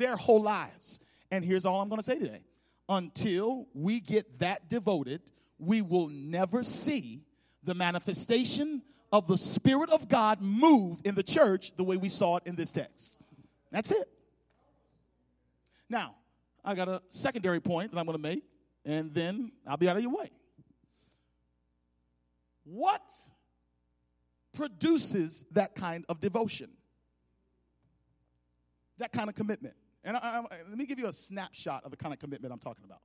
their whole lives. And here's all I'm going to say today until we get that devoted, we will never see the manifestation of the Spirit of God move in the church the way we saw it in this text. That's it. Now, I got a secondary point that I'm going to make, and then I'll be out of your way. What produces that kind of devotion? That kind of commitment? And I, I, let me give you a snapshot of the kind of commitment I'm talking about.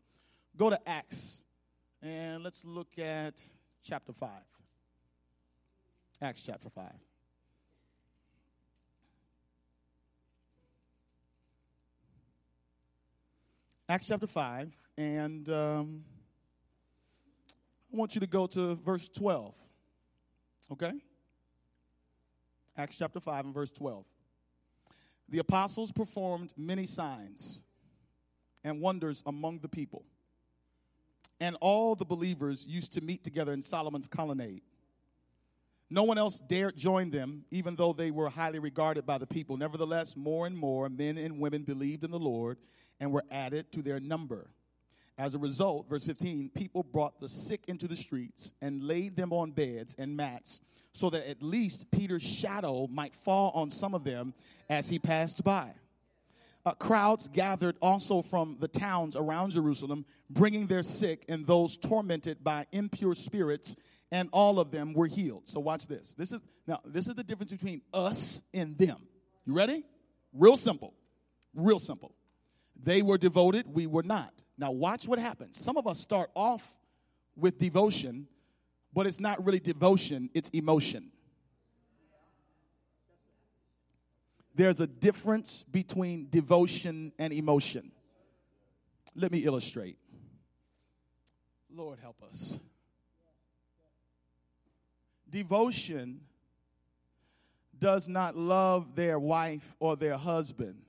Go to Acts, and let's look at chapter 5. Acts chapter 5. Acts chapter 5, and um, I want you to go to verse 12. Okay? Acts chapter 5 and verse 12. The apostles performed many signs and wonders among the people. And all the believers used to meet together in Solomon's colonnade. No one else dared join them, even though they were highly regarded by the people. Nevertheless, more and more men and women believed in the Lord and were added to their number. As a result, verse 15, people brought the sick into the streets and laid them on beds and mats so that at least Peter's shadow might fall on some of them as he passed by. Uh, crowds gathered also from the towns around Jerusalem, bringing their sick and those tormented by impure spirits, and all of them were healed. So watch this. This is now this is the difference between us and them. You ready? Real simple. Real simple. They were devoted, we were not. Now watch what happens. Some of us start off with devotion but it's not really devotion, it's emotion. There's a difference between devotion and emotion. Let me illustrate. Lord, help us. Devotion does not love their wife or their husband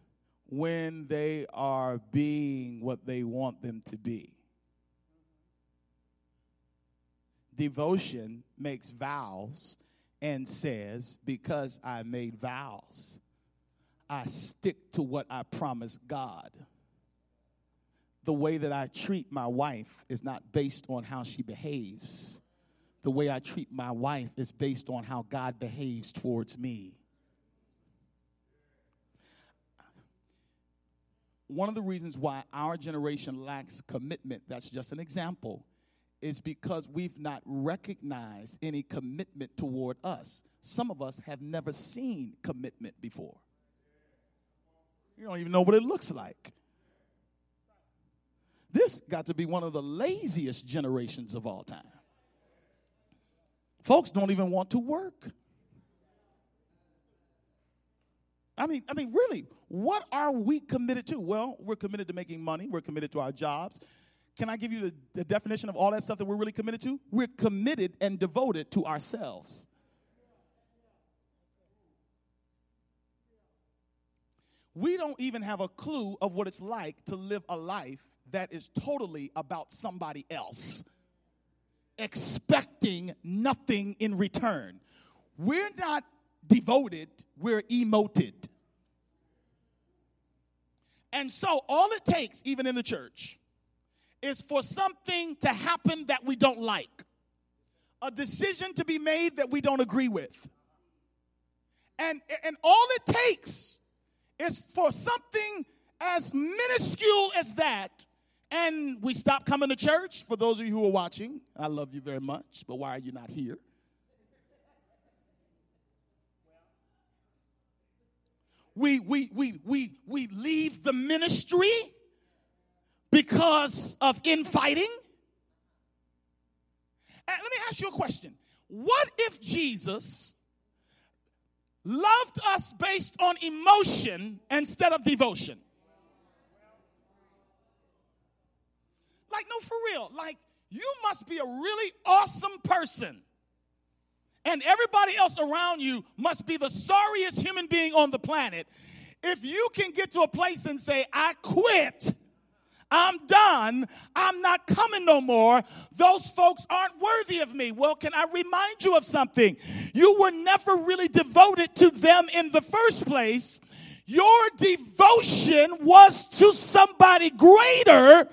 when they are being what they want them to be. Devotion makes vows and says, Because I made vows, I stick to what I promised God. The way that I treat my wife is not based on how she behaves. The way I treat my wife is based on how God behaves towards me. One of the reasons why our generation lacks commitment, that's just an example, is because we've not recognized any commitment toward us. Some of us have never seen commitment before. You don't even know what it looks like. This got to be one of the laziest generations of all time. Folks don't even want to work. I mean, I mean, really, what are we committed to? Well, we're committed to making money. We're committed to our jobs. Can I give you the, the definition of all that stuff that we're really committed to? We're committed and devoted to ourselves. We don't even have a clue of what it's like to live a life that is totally about somebody else, expecting nothing in return. We're not devoted, we're emoted. And so, all it takes, even in the church, is for something to happen that we don't like, a decision to be made that we don't agree with. And, and all it takes is for something as minuscule as that, and we stop coming to church. For those of you who are watching, I love you very much, but why are you not here? We, we, we, we, we leave the ministry because of infighting? And let me ask you a question. What if Jesus loved us based on emotion instead of devotion? Like, no, for real. Like, you must be a really awesome person. And everybody else around you must be the sorriest human being on the planet. If you can get to a place and say, I quit I'm done. I'm not coming no more. Those folks aren't worthy of me. Well, can I remind you of something? You were never really devoted to them in the first place. your devotion was to somebody greater,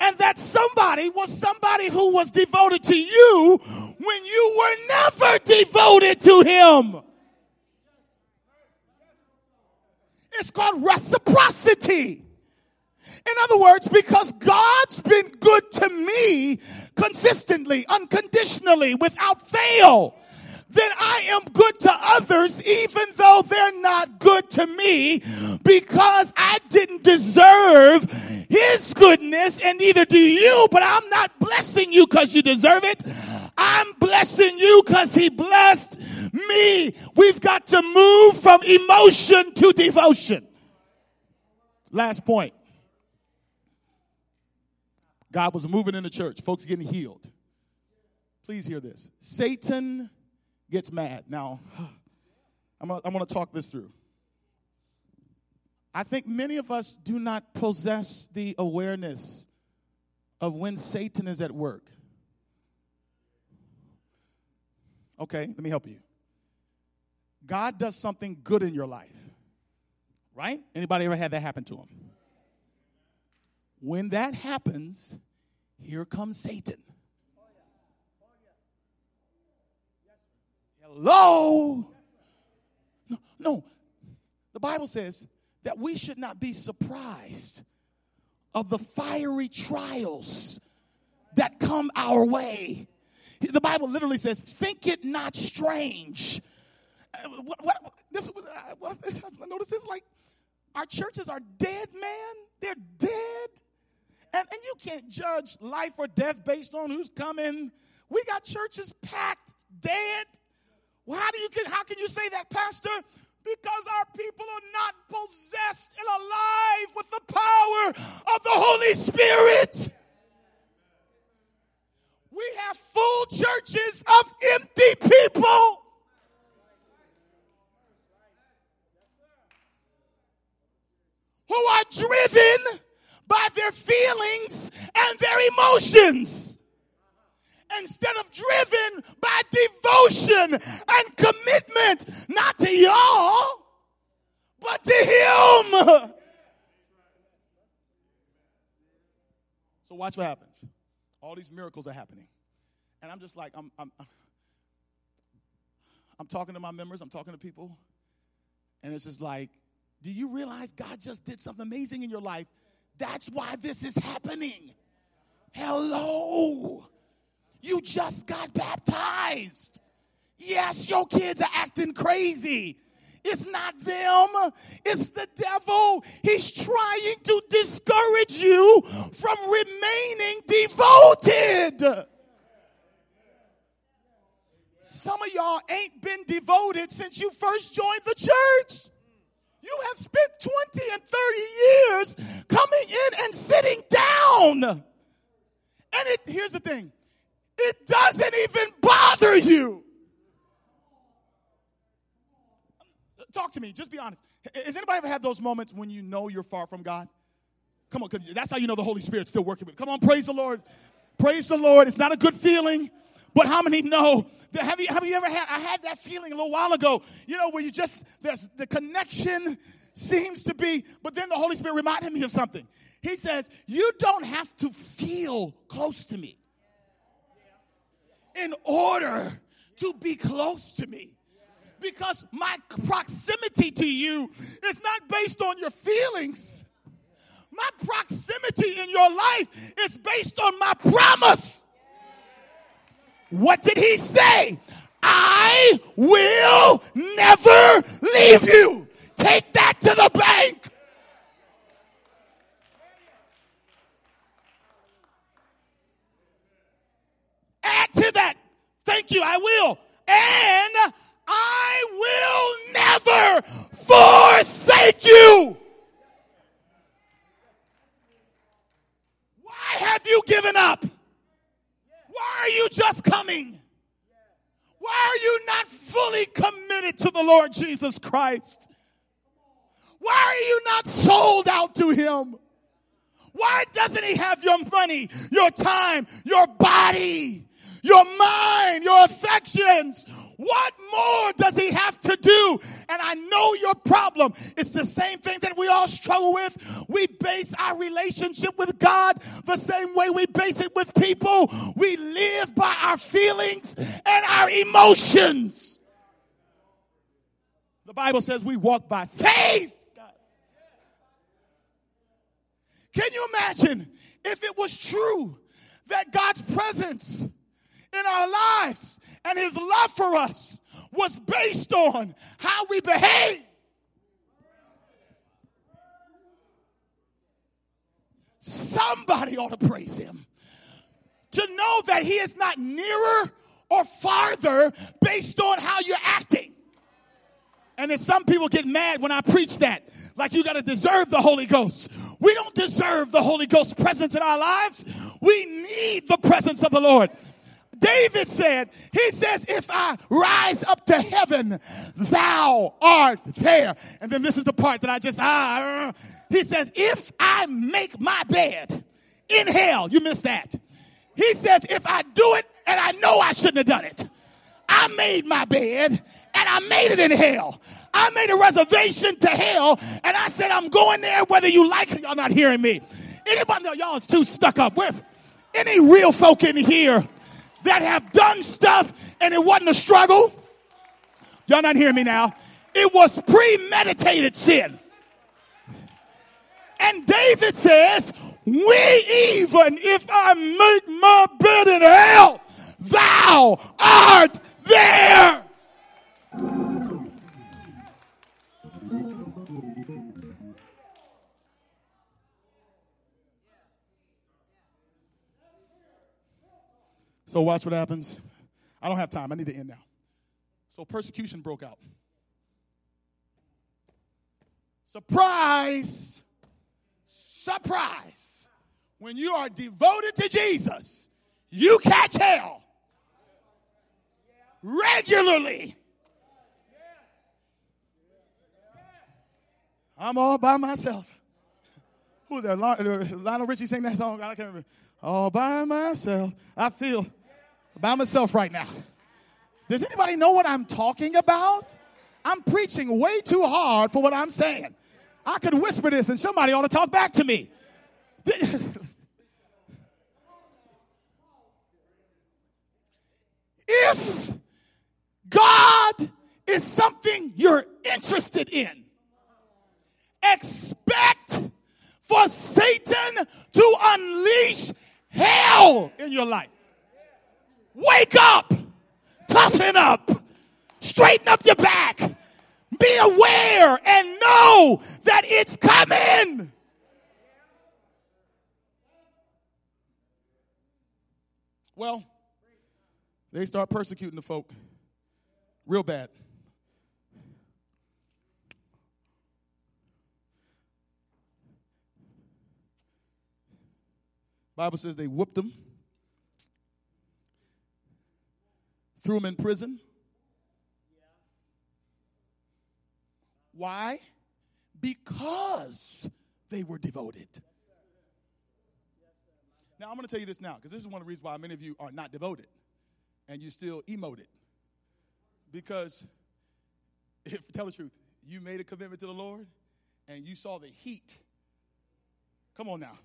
and that somebody was somebody who was devoted to you when you were never devoted to him. It's called reciprocity. In other words, because God's been good to me consistently, unconditionally, without fail, then I am good to others even though they're not good to me because I didn't deserve his goodness and neither do you, but I'm not blessing you because you deserve it. I'm blessing you because he blessed me. We've got to move from emotion to devotion. Last point. God was moving in the church, folks getting healed. Please hear this. Satan gets mad. Now, I'm gonna, I'm gonna talk this through. I think many of us do not possess the awareness of when Satan is at work. Okay, let me help you. God does something good in your life. Right? Anybody ever had that happen to him? When that happens, here comes Satan. Hello? No, no. The Bible says that we should not be surprised of the fiery trials that come our way. The Bible literally says, Think it not strange. Uh, what, what, this, uh, what, I notice this like our churches are dead, man. They're dead. And, and you can't judge life or death based on who's coming. We got churches packed, dead. Well, how do you how can you say that, Pastor? Because our people are not possessed and alive with the power of the Holy Spirit. We have full churches of empty people. Who are driven by their feelings and their emotions instead of driven by devotion and commitment, not to y'all, but to Him. So, watch what happens. All these miracles are happening. And I'm just like, I'm, I'm, I'm talking to my members, I'm talking to people, and it's just like, do you realize God just did something amazing in your life? That's why this is happening. Hello. You just got baptized. Yes, your kids are acting crazy. It's not them, it's the devil. He's trying to discourage you from remaining devoted. Some of y'all ain't been devoted since you first joined the church. You have spent 20 and 30 years coming in and sitting down. And it here's the thing. It doesn't even bother you. Talk to me, just be honest. Has anybody ever had those moments when you know you're far from God? Come on, that's how you know the Holy Spirit's still working with. You. Come on, praise the Lord. Praise the Lord. It's not a good feeling. But how many know that have you have you ever had I had that feeling a little while ago, you know, where you just there's the connection seems to be, but then the Holy Spirit reminded me of something. He says, You don't have to feel close to me in order to be close to me. Because my proximity to you is not based on your feelings. My proximity in your life is based on my promise. What did he say? I will never leave you. Take that to the bank. Add to that. Thank you, I will. And I will never forsake you. Why have you given up? Why are you just coming? Why are you not fully committed to the Lord Jesus Christ? Why are you not sold out to Him? Why doesn't He have your money, your time, your body, your mind, your affections? What more does he have to do? And I know your problem. It's the same thing that we all struggle with. We base our relationship with God the same way we base it with people. We live by our feelings and our emotions. The Bible says we walk by faith. Can you imagine if it was true that God's presence in our lives and his love for us was based on how we behave? Somebody ought to praise him. To know that he is not nearer or farther based on how you're acting. And then some people get mad when I preach that, like you got to deserve the Holy Ghost. We don't deserve the Holy Ghost presence in our lives. We need the presence of the Lord. David said, He says, If I rise up to heaven, thou art there. And then this is the part that I just, ah, he says, If I make my bed in hell, you missed that. He says, If I do it and I know I shouldn't have done it, I made my bed and I made it in hell. I made a reservation to hell and I said, I'm going there whether you like it. Y'all not hearing me. Anybody y'all is too stuck up with? Any real folk in here that have done stuff and it wasn't a struggle? Y'all not hearing me now. It was premeditated sin. And David says, we even if I make my bed in hell, thou art there. So, watch what happens. I don't have time. I need to end now. So, persecution broke out. Surprise! Surprise! When you are devoted to Jesus, you catch hell regularly. I'm all by myself. Who's that? Lionel Richie sang that song? I can't remember. All by myself. I feel by myself right now. Does anybody know what I'm talking about? I'm preaching way too hard for what I'm saying. I could whisper this and somebody ought to talk back to me. if God is something you're interested in. Expect for Satan to unleash hell in your life. Wake up, toughen up, straighten up your back, be aware and know that it's coming. Well, they start persecuting the folk real bad. Bible says they whooped them, threw them in prison. Why? Because they were devoted. Now, I'm going to tell you this now because this is one of the reasons why many of you are not devoted and you still emoted. Because if tell the truth, you made a commitment to the Lord and you saw the heat. Come on now.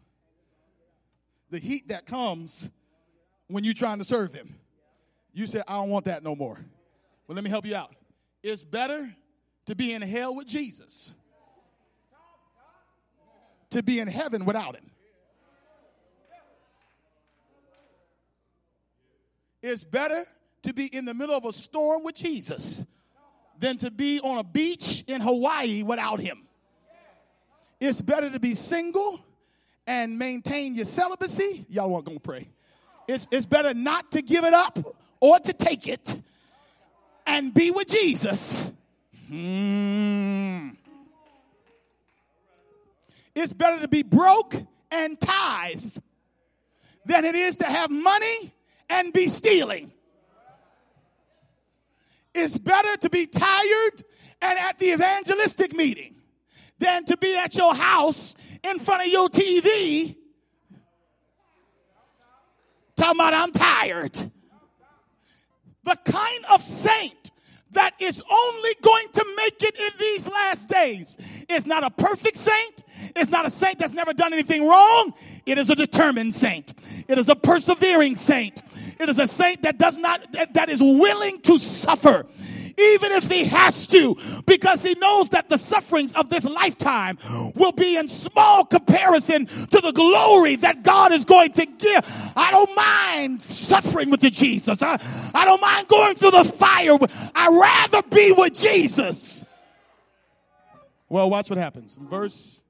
The heat that comes when you're trying to serve him. You said, I don't want that no more. Well, let me help you out. It's better to be in hell with Jesus to be in heaven without him. It's better to be in the middle of a storm with Jesus than to be on a beach in Hawaii without him. It's better to be single and maintain your celibacy. Y'all weren't gonna pray. It's, it's better not to give it up or to take it and be with Jesus. Hmm. It's better to be broke and tithe than it is to have money and be stealing. It's better to be tired and at the evangelistic meeting than to be at your house in front of your TV talking about I'm tired. The kind of saint that is only going to make it in these last days is not a perfect saint. It's not a saint that's never done anything wrong. It is a determined saint. It is a persevering saint. It is a saint that does not, that, that is willing to suffer even if he has to, because he knows that the sufferings of this lifetime will be in small comparison to the glory that God is going to give. I don't mind suffering with the Jesus. I, I don't mind going through the fire. I'd rather be with Jesus. Well, watch what happens. In verse,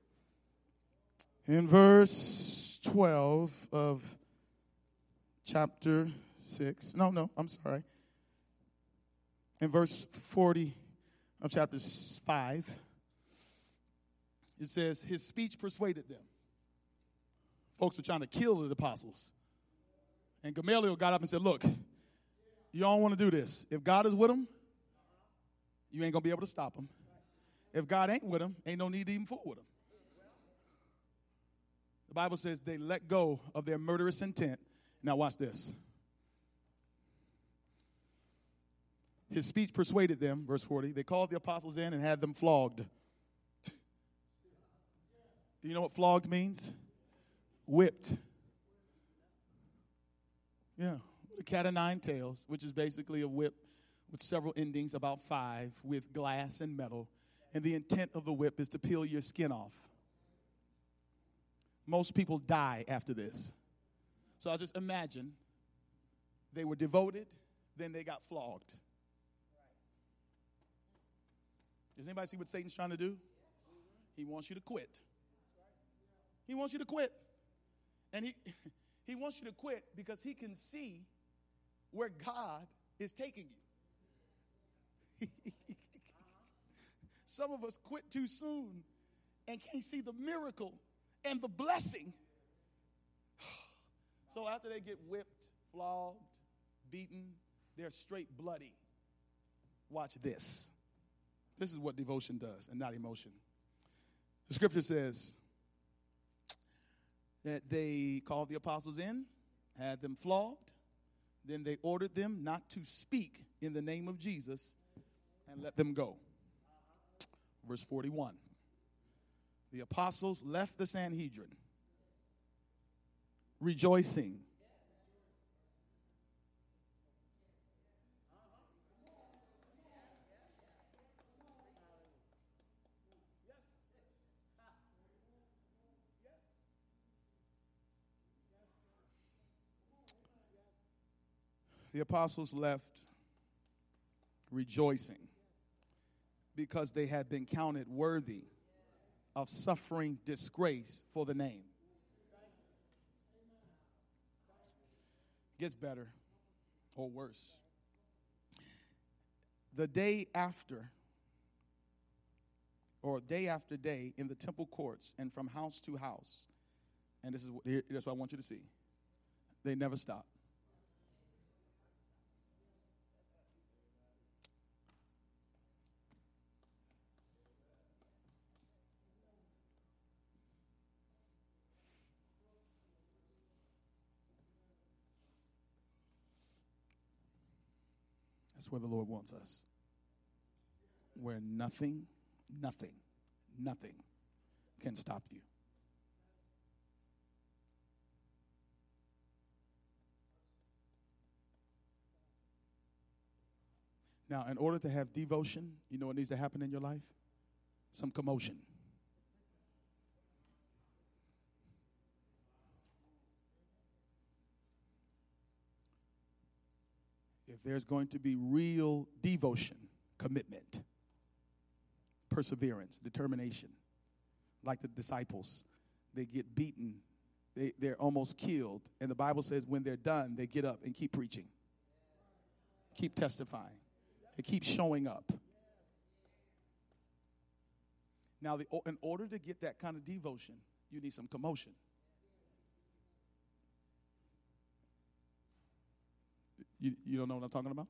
in verse 12 of chapter 6. No, no, I'm sorry in verse 40 of chapter 5, it says, His speech persuaded them. Folks were trying to kill the apostles. And Gamaliel got up and said, Look, you don't want to do this. If God is with them, you ain't going to be able to stop them. If God ain't with them, ain't no need to even fool with them. The Bible says they let go of their murderous intent. Now, watch this. His speech persuaded them, verse 40. They called the apostles in and had them flogged. You know what flogged means? Whipped. Yeah, the cat of nine tails, which is basically a whip with several endings, about five, with glass and metal. And the intent of the whip is to peel your skin off. Most people die after this. So I'll just imagine they were devoted, then they got flogged. Does anybody see what Satan's trying to do? He wants you to quit. He wants you to quit. And he, he wants you to quit because he can see where God is taking you. Some of us quit too soon and can't see the miracle and the blessing. So after they get whipped, flogged, beaten, they're straight bloody. Watch this. This is what devotion does and not emotion. The scripture says that they called the apostles in, had them flogged, then they ordered them not to speak in the name of Jesus and let them go. Verse 41. The apostles left the Sanhedrin rejoicing the apostles left rejoicing because they had been counted worthy of suffering disgrace for the name. Gets better or worse. The day after, or day after day, in the temple courts and from house to house, and this is what, here, what I want you to see. They never stopped. Where the Lord wants us. Where nothing, nothing, nothing can stop you. Now, in order to have devotion, you know what needs to happen in your life? Some commotion. If there's going to be real devotion, commitment, perseverance, determination, like the disciples, they get beaten, they, they're almost killed. And the Bible says when they're done, they get up and keep preaching, keep testifying, they keep showing up. Now, the, in order to get that kind of devotion, you need some commotion. You, you don't know what I'm talking about?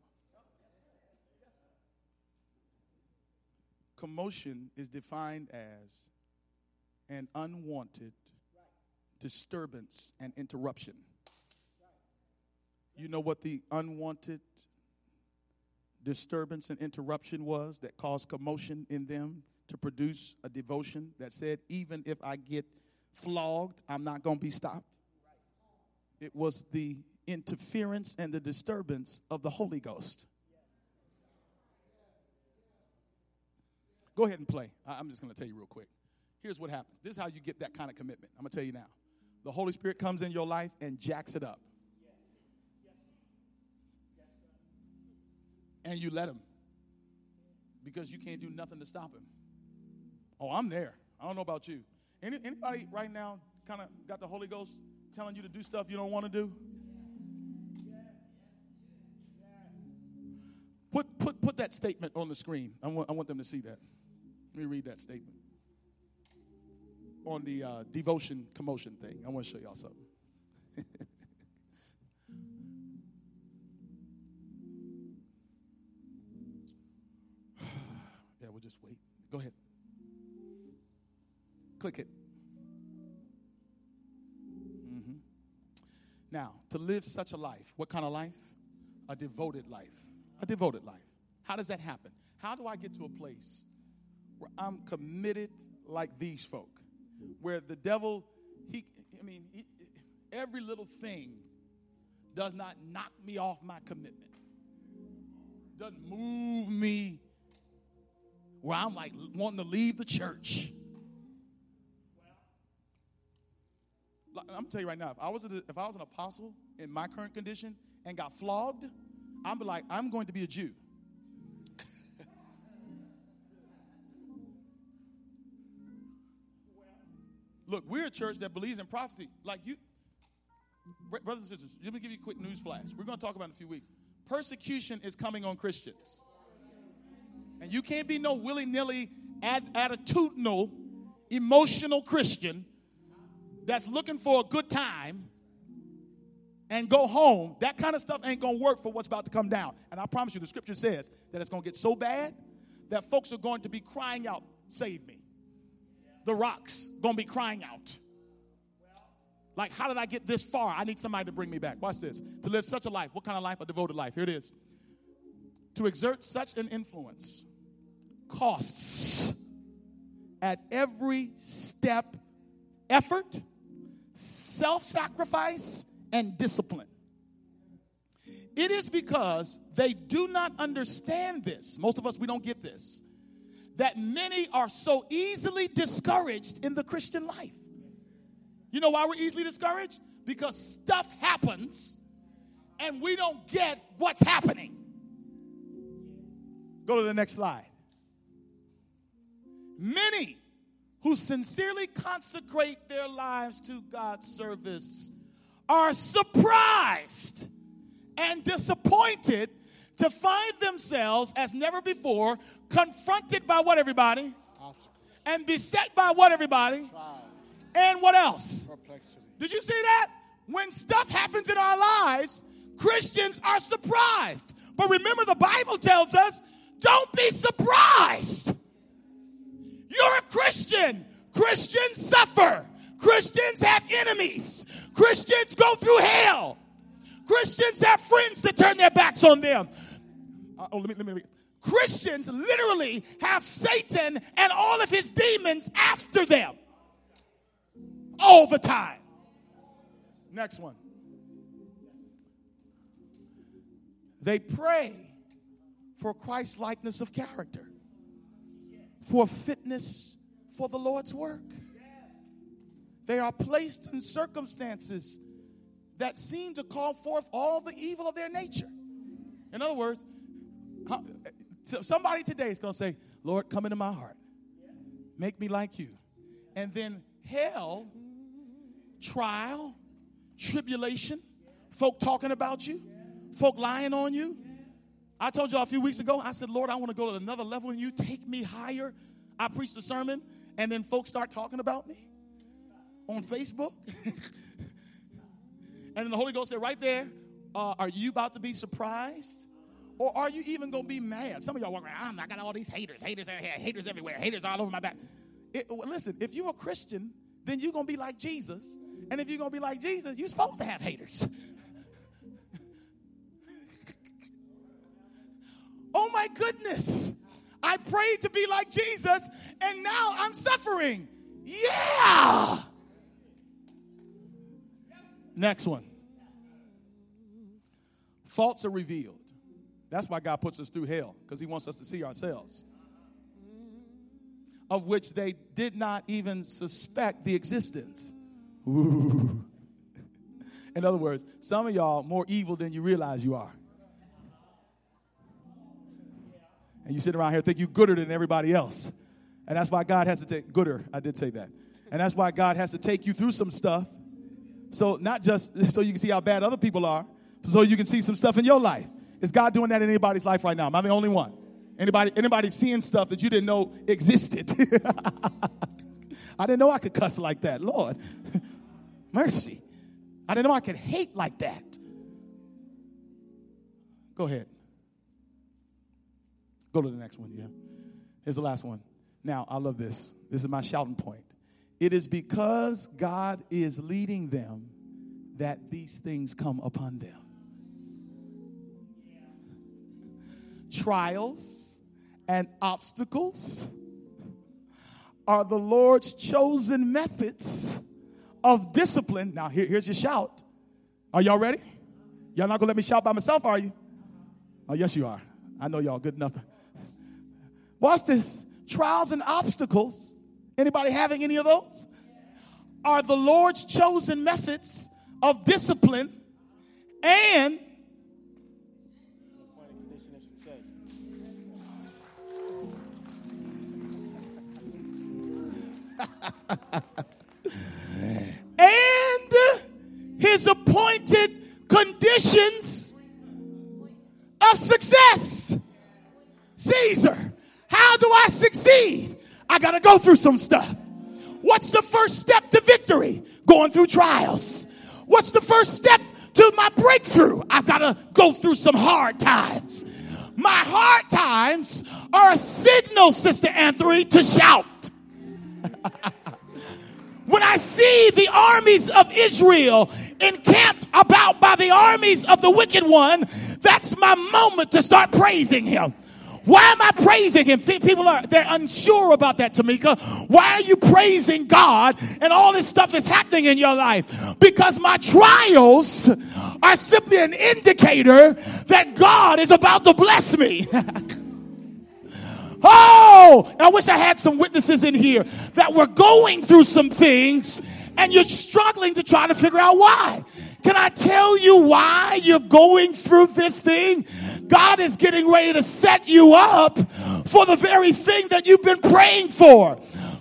Commotion is defined as an unwanted disturbance and interruption. You know what the unwanted disturbance and interruption was that caused commotion in them to produce a devotion that said, even if I get flogged, I'm not going to be stopped. It was the interference and the disturbance of the Holy Ghost. Go ahead and play. I'm just going to tell you real quick. Here's what happens. This is how you get that kind of commitment. I'm going to tell you now. The Holy Spirit comes in your life and jacks it up. And you let him because you can't do nothing to stop him. Oh, I'm there. I don't know about you. Any, anybody right now kind of got the Holy Ghost telling you to do stuff you don't want to do? Put, that statement on the screen. I want, I want them to see that. Let me read that statement. On the uh, devotion commotion thing, I want to show y'all something. yeah, we'll just wait. Go ahead. Click it. Mm-hmm. Now, to live such a life, what kind of life? A devoted life. A devoted life. How does that happen? How do I get to a place where I'm committed like these folk, where the devil, he, I mean, he, every little thing does not knock me off my commitment, doesn't move me where I'm like wanting to leave the church. I'm tell you right now, if I was a, if I was an apostle in my current condition and got flogged, I'm like, I'm going to be a Jew. Look, we're a church that believes in prophecy. Like you, brothers and sisters, let me give you a quick news flash. We're going to talk about in a few weeks. Persecution is coming on Christians. And you can't be no willy nilly, ad- attitudinal, emotional Christian that's looking for a good time and go home. That kind of stuff ain't going to work for what's about to come down. And I promise you, the scripture says that it's going to get so bad that folks are going to be crying out, Save me the rocks gonna be crying out. Like, how did I get this far? I need somebody to bring me back. Watch this. To live such a life. What kind of life? A devoted life. Here it is. To exert such an influence costs at every step effort, self sacrifice, and discipline. It is because they do not understand this. Most of us, we don't get this that many are so easily discouraged in the Christian life. You know why we're easily discouraged? Because stuff happens and we don't get what's happening. Go to the next slide. Many who sincerely consecrate their lives to God's service are surprised and disappointed to find themselves as never before confronted by what everybody? And beset by what everybody? And what else? Perplexity. Did you see that? When stuff happens in our lives christians are surprised. But remember the bible tells us don't be surprised. You're a christian. Christians suffer. Christians have enemies. Christians go through hell. Christians have friends that turn their backs on them. Oh, let me, let me, let me. Christians literally have Satan and all of his demons after them all the time. Next one. They pray for Christ likeness of character, for fitness for the Lord's work. They are placed in circumstances that seem to call forth all the evil of their nature. In other words, somebody today is going to say, Lord, come into my heart. Make me like you. And then hell, trial, tribulation, folk talking about you, folk lying on you. I told y'all a few weeks ago, I said, Lord, I want to go to another level in you. Take me higher. I preached a sermon, and then folks start talking about me on Facebook. And then the Holy Ghost said, right there, uh, are you about to be surprised? Or are you even going to be mad? Some of y'all walk around, oh I got all these haters, haters, eh, eh, haters everywhere, haters all over my back. It, listen, if you're a Christian, then you're going to be like Jesus. And if you're going to be like Jesus, you're supposed to have haters. oh my goodness, I prayed to be like Jesus and now I'm suffering. Yeah. Next one. Faults are revealed. That's why God puts us through hell, because He wants us to see ourselves, of which they did not even suspect the existence. In other words, some of y'all more evil than you realize you are. And you sit around here think you're gooder than everybody else. And that's why God has to take gooder. I did say that. And that's why God has to take you through some stuff. So not just so you can see how bad other people are, so you can see some stuff in your life. Is God doing that in anybody's life right now? Am I the only one? Anybody, anybody seeing stuff that you didn't know existed? I didn't know I could cuss like that. Lord, mercy. I didn't know I could hate like that. Go ahead. Go to the next one, yeah. Here's the last one. Now, I love this. This is my shouting point. It is because God is leading them that these things come upon them. Trials and obstacles are the Lord's chosen methods of discipline. Now, here, here's your shout. Are y'all ready? Y'all not gonna let me shout by myself, are you? Oh, yes, you are. I know y'all good enough. Watch this. Trials and obstacles. Anybody having any of those? Are the Lord's chosen methods of discipline and and his appointed conditions of success. Caesar, how do I succeed? I got to go through some stuff. What's the first step to victory? Going through trials. What's the first step to my breakthrough? I've got to go through some hard times. My hard times are a signal, Sister Anthony, to shout. when I see the armies of Israel encamped about by the armies of the wicked one, that's my moment to start praising him. Why am I praising him? People are they're unsure about that, Tamika. Why are you praising God and all this stuff is happening in your life? Because my trials are simply an indicator that God is about to bless me. oh, I wish I had some witnesses in here that were going through some things and you're struggling to try to figure out why. Can I tell you why you're going through this thing? God is getting ready to set you up for the very thing that you've been praying for.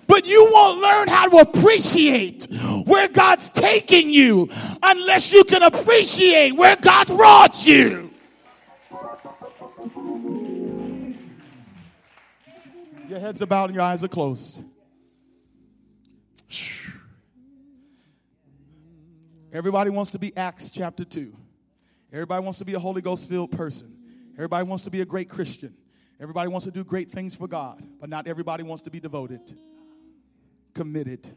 But you won't learn how to appreciate where God's taking you unless you can appreciate where God brought you. Your heads are bowed and your eyes are closed. Everybody wants to be Acts chapter 2. Everybody wants to be a Holy Ghost filled person. Everybody wants to be a great Christian. Everybody wants to do great things for God, but not everybody wants to be devoted, committed,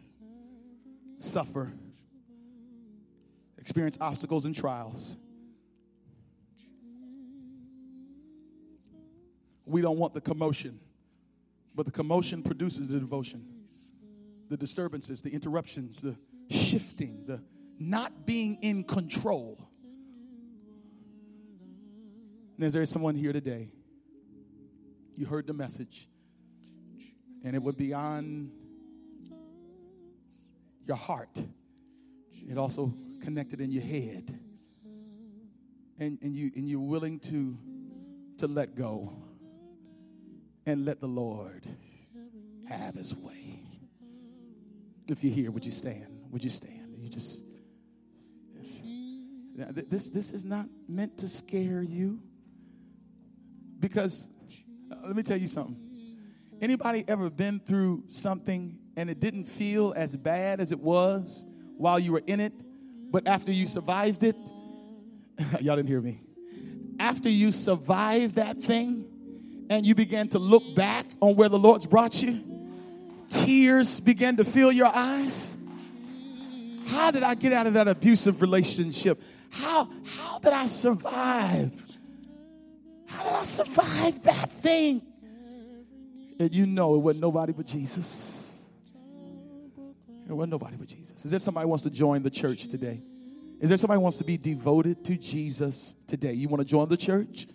suffer, experience obstacles and trials. We don't want the commotion, but the commotion produces the devotion. The disturbances, the interruptions, the shifting, the not being in control. And is there someone here today? You heard the message, and it would be on your heart. It also connected in your head. And, and, you, and you're willing to, to let go and let the Lord have his way. If you're here, would you stand? Would you stand? You just this, this is not meant to scare you. Because uh, let me tell you something. Anybody ever been through something and it didn't feel as bad as it was while you were in it, but after you survived it, y'all didn't hear me. After you survived that thing and you began to look back on where the Lord's brought you, tears began to fill your eyes. How did I get out of that abusive relationship? How, how did I survive? How did I survive that thing? And you know it wasn't nobody but Jesus. It wasn't nobody but Jesus. Is there somebody wants to join the church today? Is there somebody wants to be devoted to Jesus today? You want to join the church?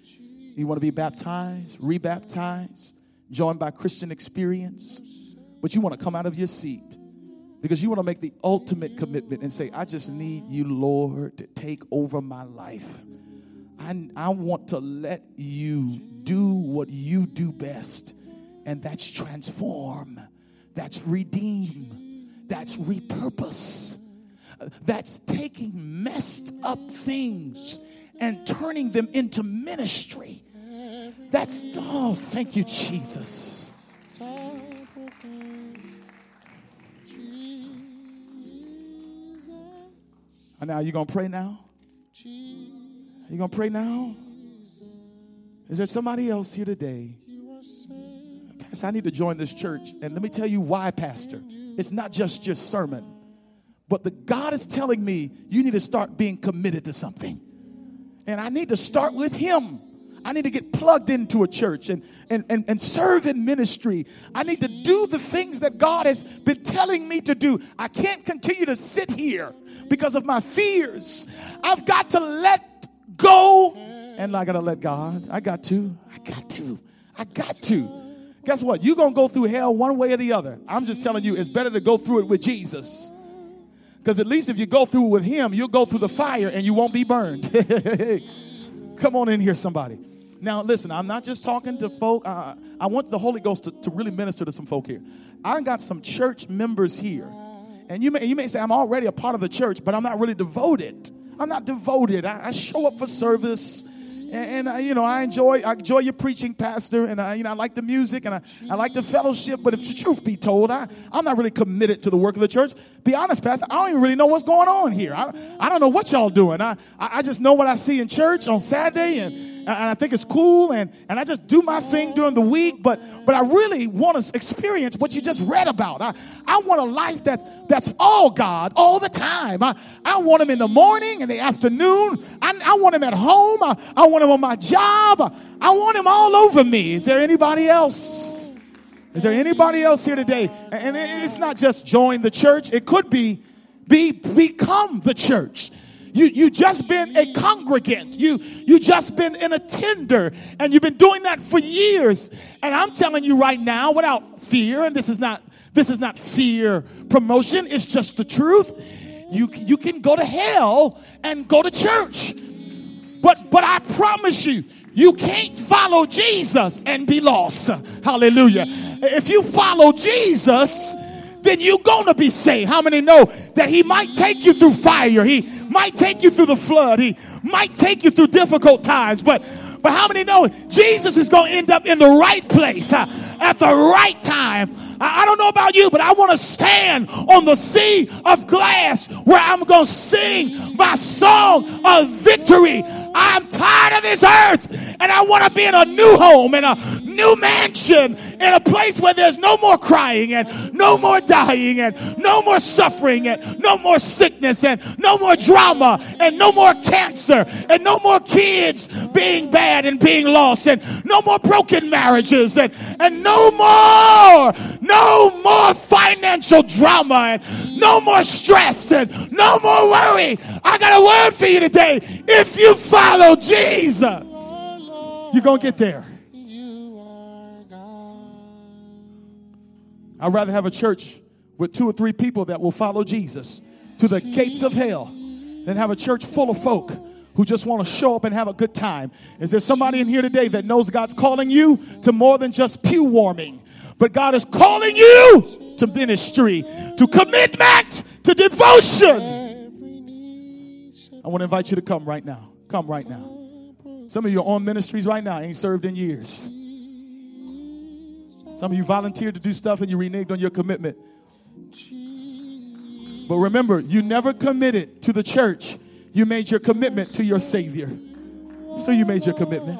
You want to be baptized, rebaptized, joined by Christian experience? But you want to come out of your seat because you want to make the ultimate commitment and say, I just need you, Lord, to take over my life. I, I want to let you do what you do best, and that's transform, that's redeem, that's repurpose, that's taking messed up things and turning them into ministry. That's, oh, thank you, Jesus. And now, you going to pray now? You going to pray now? Is there somebody else here today? Pastor, I need to join this church. And let me tell you why, Pastor. It's not just your sermon, but the God is telling me you need to start being committed to something. And I need to start with Him. I need to get plugged into a church and, and, and, and serve in ministry. I need to do the things that God has been telling me to do. I can't continue to sit here because of my fears. I've got to let go. And I got to let God. I got to. I got to. I got to. Guess what? You're going to go through hell one way or the other. I'm just telling you, it's better to go through it with Jesus. Because at least if you go through it with Him, you'll go through the fire and you won't be burned. Come on in here, somebody. Now, listen, I'm not just talking to folk. Uh, I want the Holy Ghost to, to really minister to some folk here. I got some church members here. And you may, you may say, I'm already a part of the church, but I'm not really devoted. I'm not devoted. I, I show up for service. And, and uh, you know, I enjoy I enjoy your preaching, Pastor, and I, you know I like the music and I, I like the fellowship. But if the truth be told, I I'm not really committed to the work of the church. Be honest, Pastor, I don't even really know what's going on here. I I don't know what y'all doing. I I just know what I see in church on Saturday and and I think it's cool and, and I just do my thing during the week, but but I really want to experience what you just read about. I, I want a life that that's all God all the time. I, I want him in the morning and the afternoon. I, I want him at home. I, I want him on my job. I want him all over me. Is there anybody else? Is there anybody else here today? And it's not just join the church. It could be be become the church. You, you just been a congregant. You, you just been an attender and you've been doing that for years. And I'm telling you right now, without fear, and this is not, this is not fear promotion. It's just the truth. You, you can go to hell and go to church. But, but I promise you, you can't follow Jesus and be lost. Hallelujah. If you follow Jesus, then you're gonna be saved. How many know that he might take you through fire? He might take you through the flood. He might take you through difficult times, but but how many know Jesus is going to end up in the right place uh, at the right time? I, I don't know about you, but I want to stand on the sea of glass where I'm going to sing my song of victory. I'm tired of this earth and I want to be in a new home, in a new mansion, in a place where there's no more crying and no more dying and no more suffering and no more sickness and no more drama and no more cancer and no more kids being bad and being lost and no more broken marriages and, and no more, no more financial drama and no more stress and no more worry. I got a word for you today. If you follow Jesus, you're going to get there. I'd rather have a church with two or three people that will follow Jesus to the gates of hell than have a church full of folk who just want to show up and have a good time. Is there somebody in here today that knows God's calling you to more than just pew warming? But God is calling you to ministry, to commitment, to devotion. I want to invite you to come right now. Come right now. Some of you are on ministries right now, ain't served in years. Some of you volunteered to do stuff and you reneged on your commitment. But remember, you never committed to the church you made your commitment to your Savior. So you made your commitment.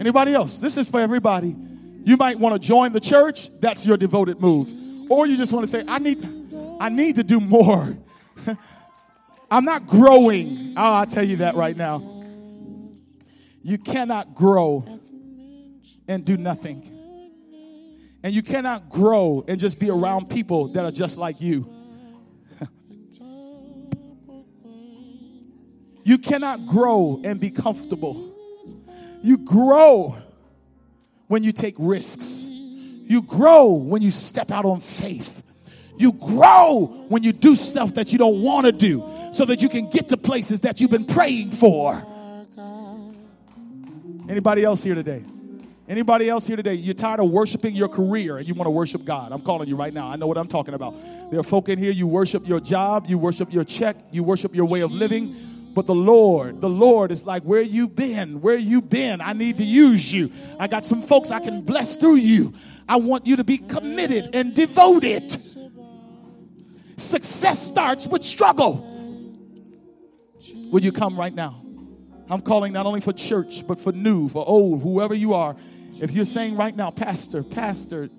Anybody else? This is for everybody. You might want to join the church. That's your devoted move. Or you just want to say, I need, I need to do more. I'm not growing. Oh, I'll tell you that right now. You cannot grow and do nothing. And you cannot grow and just be around people that are just like you. you cannot grow and be comfortable. You grow when you take risks. You grow when you step out on faith. You grow when you do stuff that you don't want to do so that you can get to places that you've been praying for. Anybody else here today? Anybody else here today? You're tired of worshiping your career and you want to worship God. I'm calling you right now. I know what I'm talking about. There are folk in here, you worship your job, you worship your check, you worship your way of living. But the Lord, the Lord is like, where you been? Where you been? I need to use you. I got some folks I can bless through you. I want you to be committed and devoted. Success starts with struggle. Would you come right now? I'm calling not only for church, but for new, for old, whoever you are. If you're saying right now, Pastor, Pastor,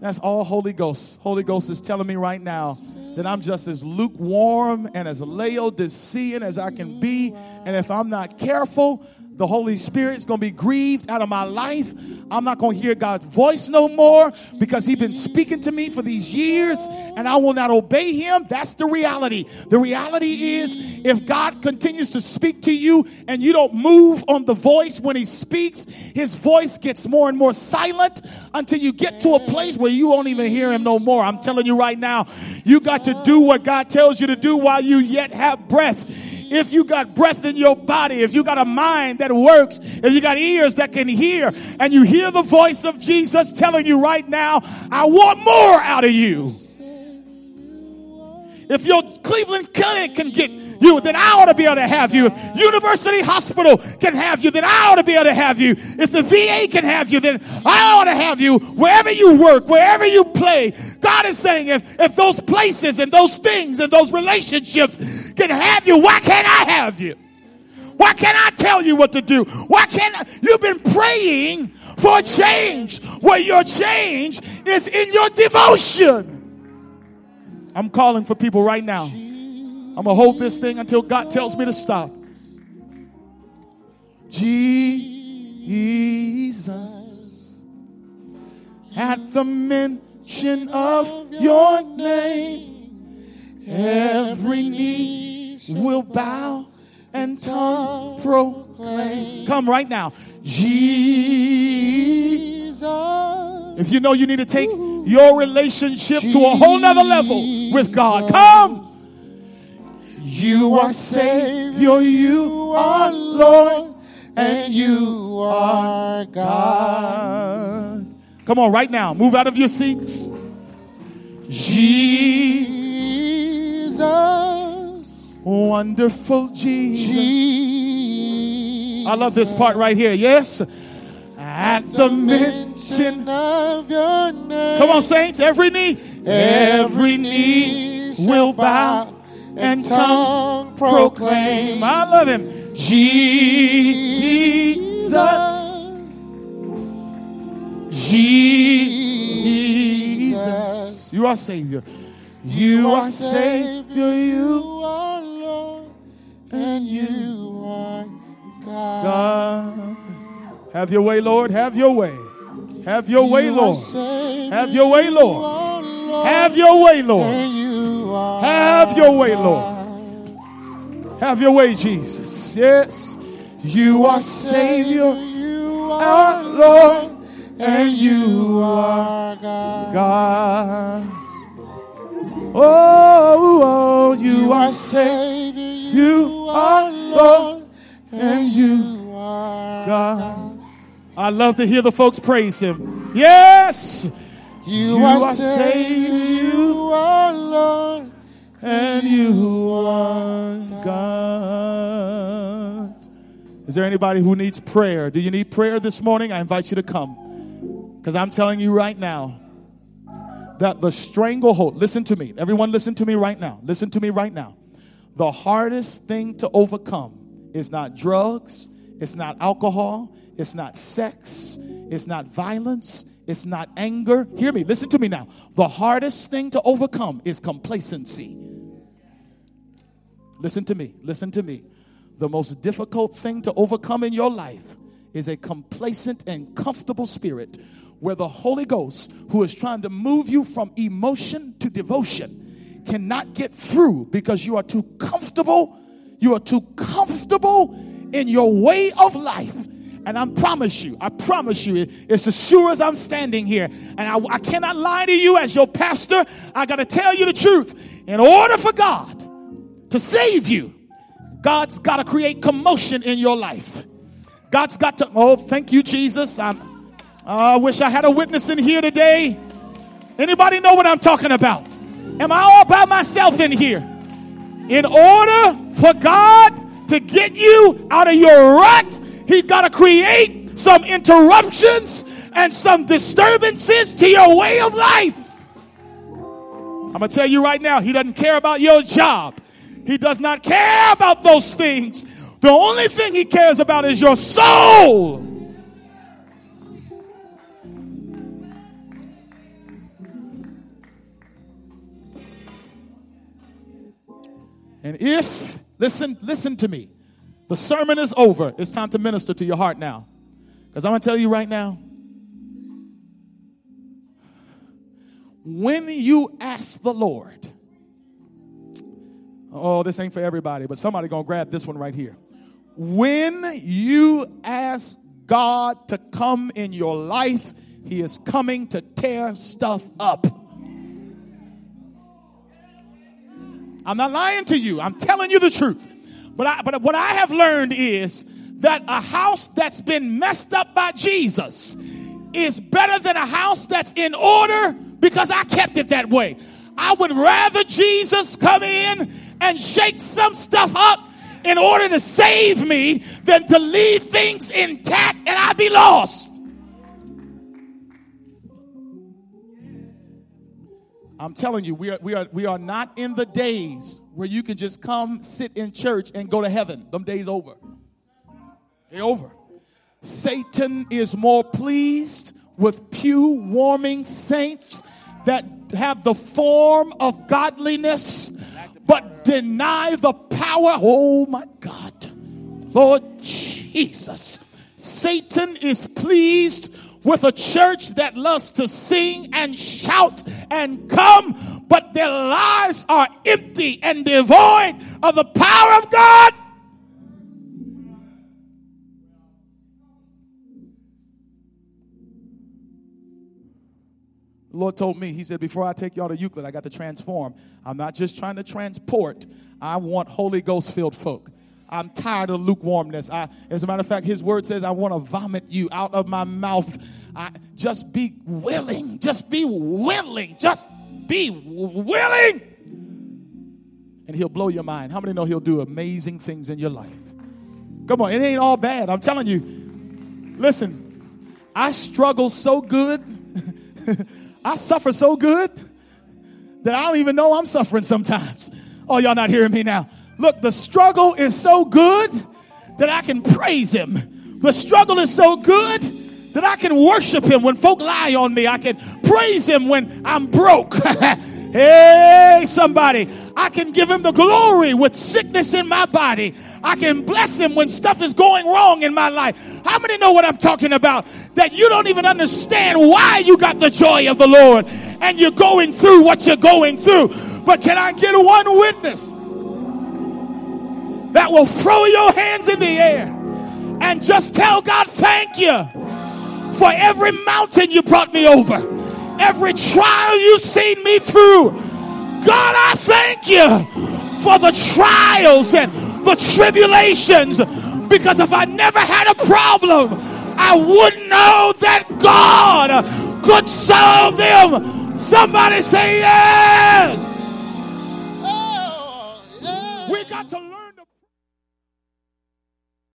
that's all Holy Ghost. Holy Ghost is telling me right now that I'm just as lukewarm and as Laodicean as I can be. And if I'm not careful, the Holy Spirit's going to be grieved out of my life. I'm not going to hear God's voice no more because He's been speaking to me for these years and I will not obey Him. That's the reality. The reality is if God continues to speak to you and you don't move on the voice when He speaks, His voice gets more and more silent until you get to a place where you won't even hear Him no more. I'm telling you right now, you got to do what God tells you to do while you yet have breath if you got breath in your body, if you got a mind that works, if you got ears that can hear, and you hear the voice of Jesus telling you right now, I want more out of you. If your Cleveland Clinic can get you, then I ought to be able to have you. If University Hospital can have you, then I ought to be able to have you. If the VA can have you, then I ought to have you. Wherever you work, wherever you play, God is saying if, if those places and those things and those relationships can have you, why can't I have you? Why can't I tell you what to do? Why can't I? You've been praying for change where your change is in your devotion. I'm calling for people right now. I'm going to hold this thing until God tells me to stop. Jesus, at the mention of your name, every knee will bow and tongue proclaim. Come right now. Jesus. If you know you need to take your relationship to a whole nother level with God, come. You are Savior, you are Lord, and you are God. Come on, right now, move out of your seats. Jesus, wonderful Jesus. I love this part right here. Yes. At the mention of your name. Come on, saints, every knee, every knee will bow and tongue proclaim. I love him. Jesus. Jesus. You are Savior. You are Savior. You are Lord. And you are God. God. Have your way, Lord. Have your way. Have your way, Lord. Have your way, Lord. Have your way, Lord. Have your way, Lord. Have your way, Jesus. Yes. You are Savior. You are Lord. And you are God. Oh, oh, you are Savior. You are Lord. And you are God. I love to hear the folks praise Him. Yes. You, you are, are Savior, Lord, and you are God. Is there anybody who needs prayer? Do you need prayer this morning? I invite you to come. Because I'm telling you right now that the stranglehold, listen to me. Everyone, listen to me right now. Listen to me right now. The hardest thing to overcome is not drugs, it's not alcohol, it's not sex, it's not violence, it's not anger. Hear me, listen to me now. The hardest thing to overcome is complacency. Listen to me. Listen to me. The most difficult thing to overcome in your life is a complacent and comfortable spirit where the Holy Ghost, who is trying to move you from emotion to devotion, cannot get through because you are too comfortable. You are too comfortable in your way of life. And I promise you, I promise you, it's as sure as I'm standing here. And I, I cannot lie to you as your pastor. I got to tell you the truth. In order for God to save you, God's got to create commotion in your life. God's got to, oh, thank you, Jesus. Oh, I wish I had a witness in here today. Anybody know what I'm talking about? Am I all by myself in here? In order for God to get you out of your rut, He's got to create some interruptions and some disturbances to your way of life. I'm going to tell you right now, He doesn't care about your job. He does not care about those things. The only thing he cares about is your soul. And if, listen, listen to me. The sermon is over. It's time to minister to your heart now. Because I'm going to tell you right now when you ask the Lord, oh, this ain't for everybody, but somebody going to grab this one right here. When you ask God to come in your life, He is coming to tear stuff up. I'm not lying to you. I'm telling you the truth. But I, but what I have learned is that a house that's been messed up by Jesus is better than a house that's in order because I kept it that way. I would rather Jesus come in and shake some stuff up in order to save me than to leave things intact and I be lost. I'm telling you, we are, we, are, we are not in the days where you can just come sit in church and go to heaven. Them days over. They're over. Satan is more pleased with pew warming saints that have the form of godliness but deny the power. Oh my God. Lord Jesus. Satan is pleased with a church that loves to sing and shout and come, but their lives are empty and devoid of the power of God. The Lord told me, He said, before I take y'all to Euclid, I got to transform. I'm not just trying to transport, I want Holy Ghost filled folk. I'm tired of lukewarmness. I, as a matter of fact, his word says, I want to vomit you out of my mouth. I, just be willing. Just be willing. Just be willing. And he'll blow your mind. How many know he'll do amazing things in your life? Come on, it ain't all bad. I'm telling you. Listen, I struggle so good. I suffer so good that I don't even know I'm suffering sometimes. Oh, y'all not hearing me now. Look, the struggle is so good that I can praise him. The struggle is so good that I can worship him when folk lie on me. I can praise him when I'm broke. hey, somebody, I can give him the glory with sickness in my body. I can bless him when stuff is going wrong in my life. How many know what I'm talking about? That you don't even understand why you got the joy of the Lord and you're going through what you're going through. But can I get one witness? That will throw your hands in the air and just tell God, thank you for every mountain you brought me over, every trial you've seen me through. God, I thank you for the trials and the tribulations because if I never had a problem, I wouldn't know that God could solve them. Somebody say yes. Oh, yeah. We got to.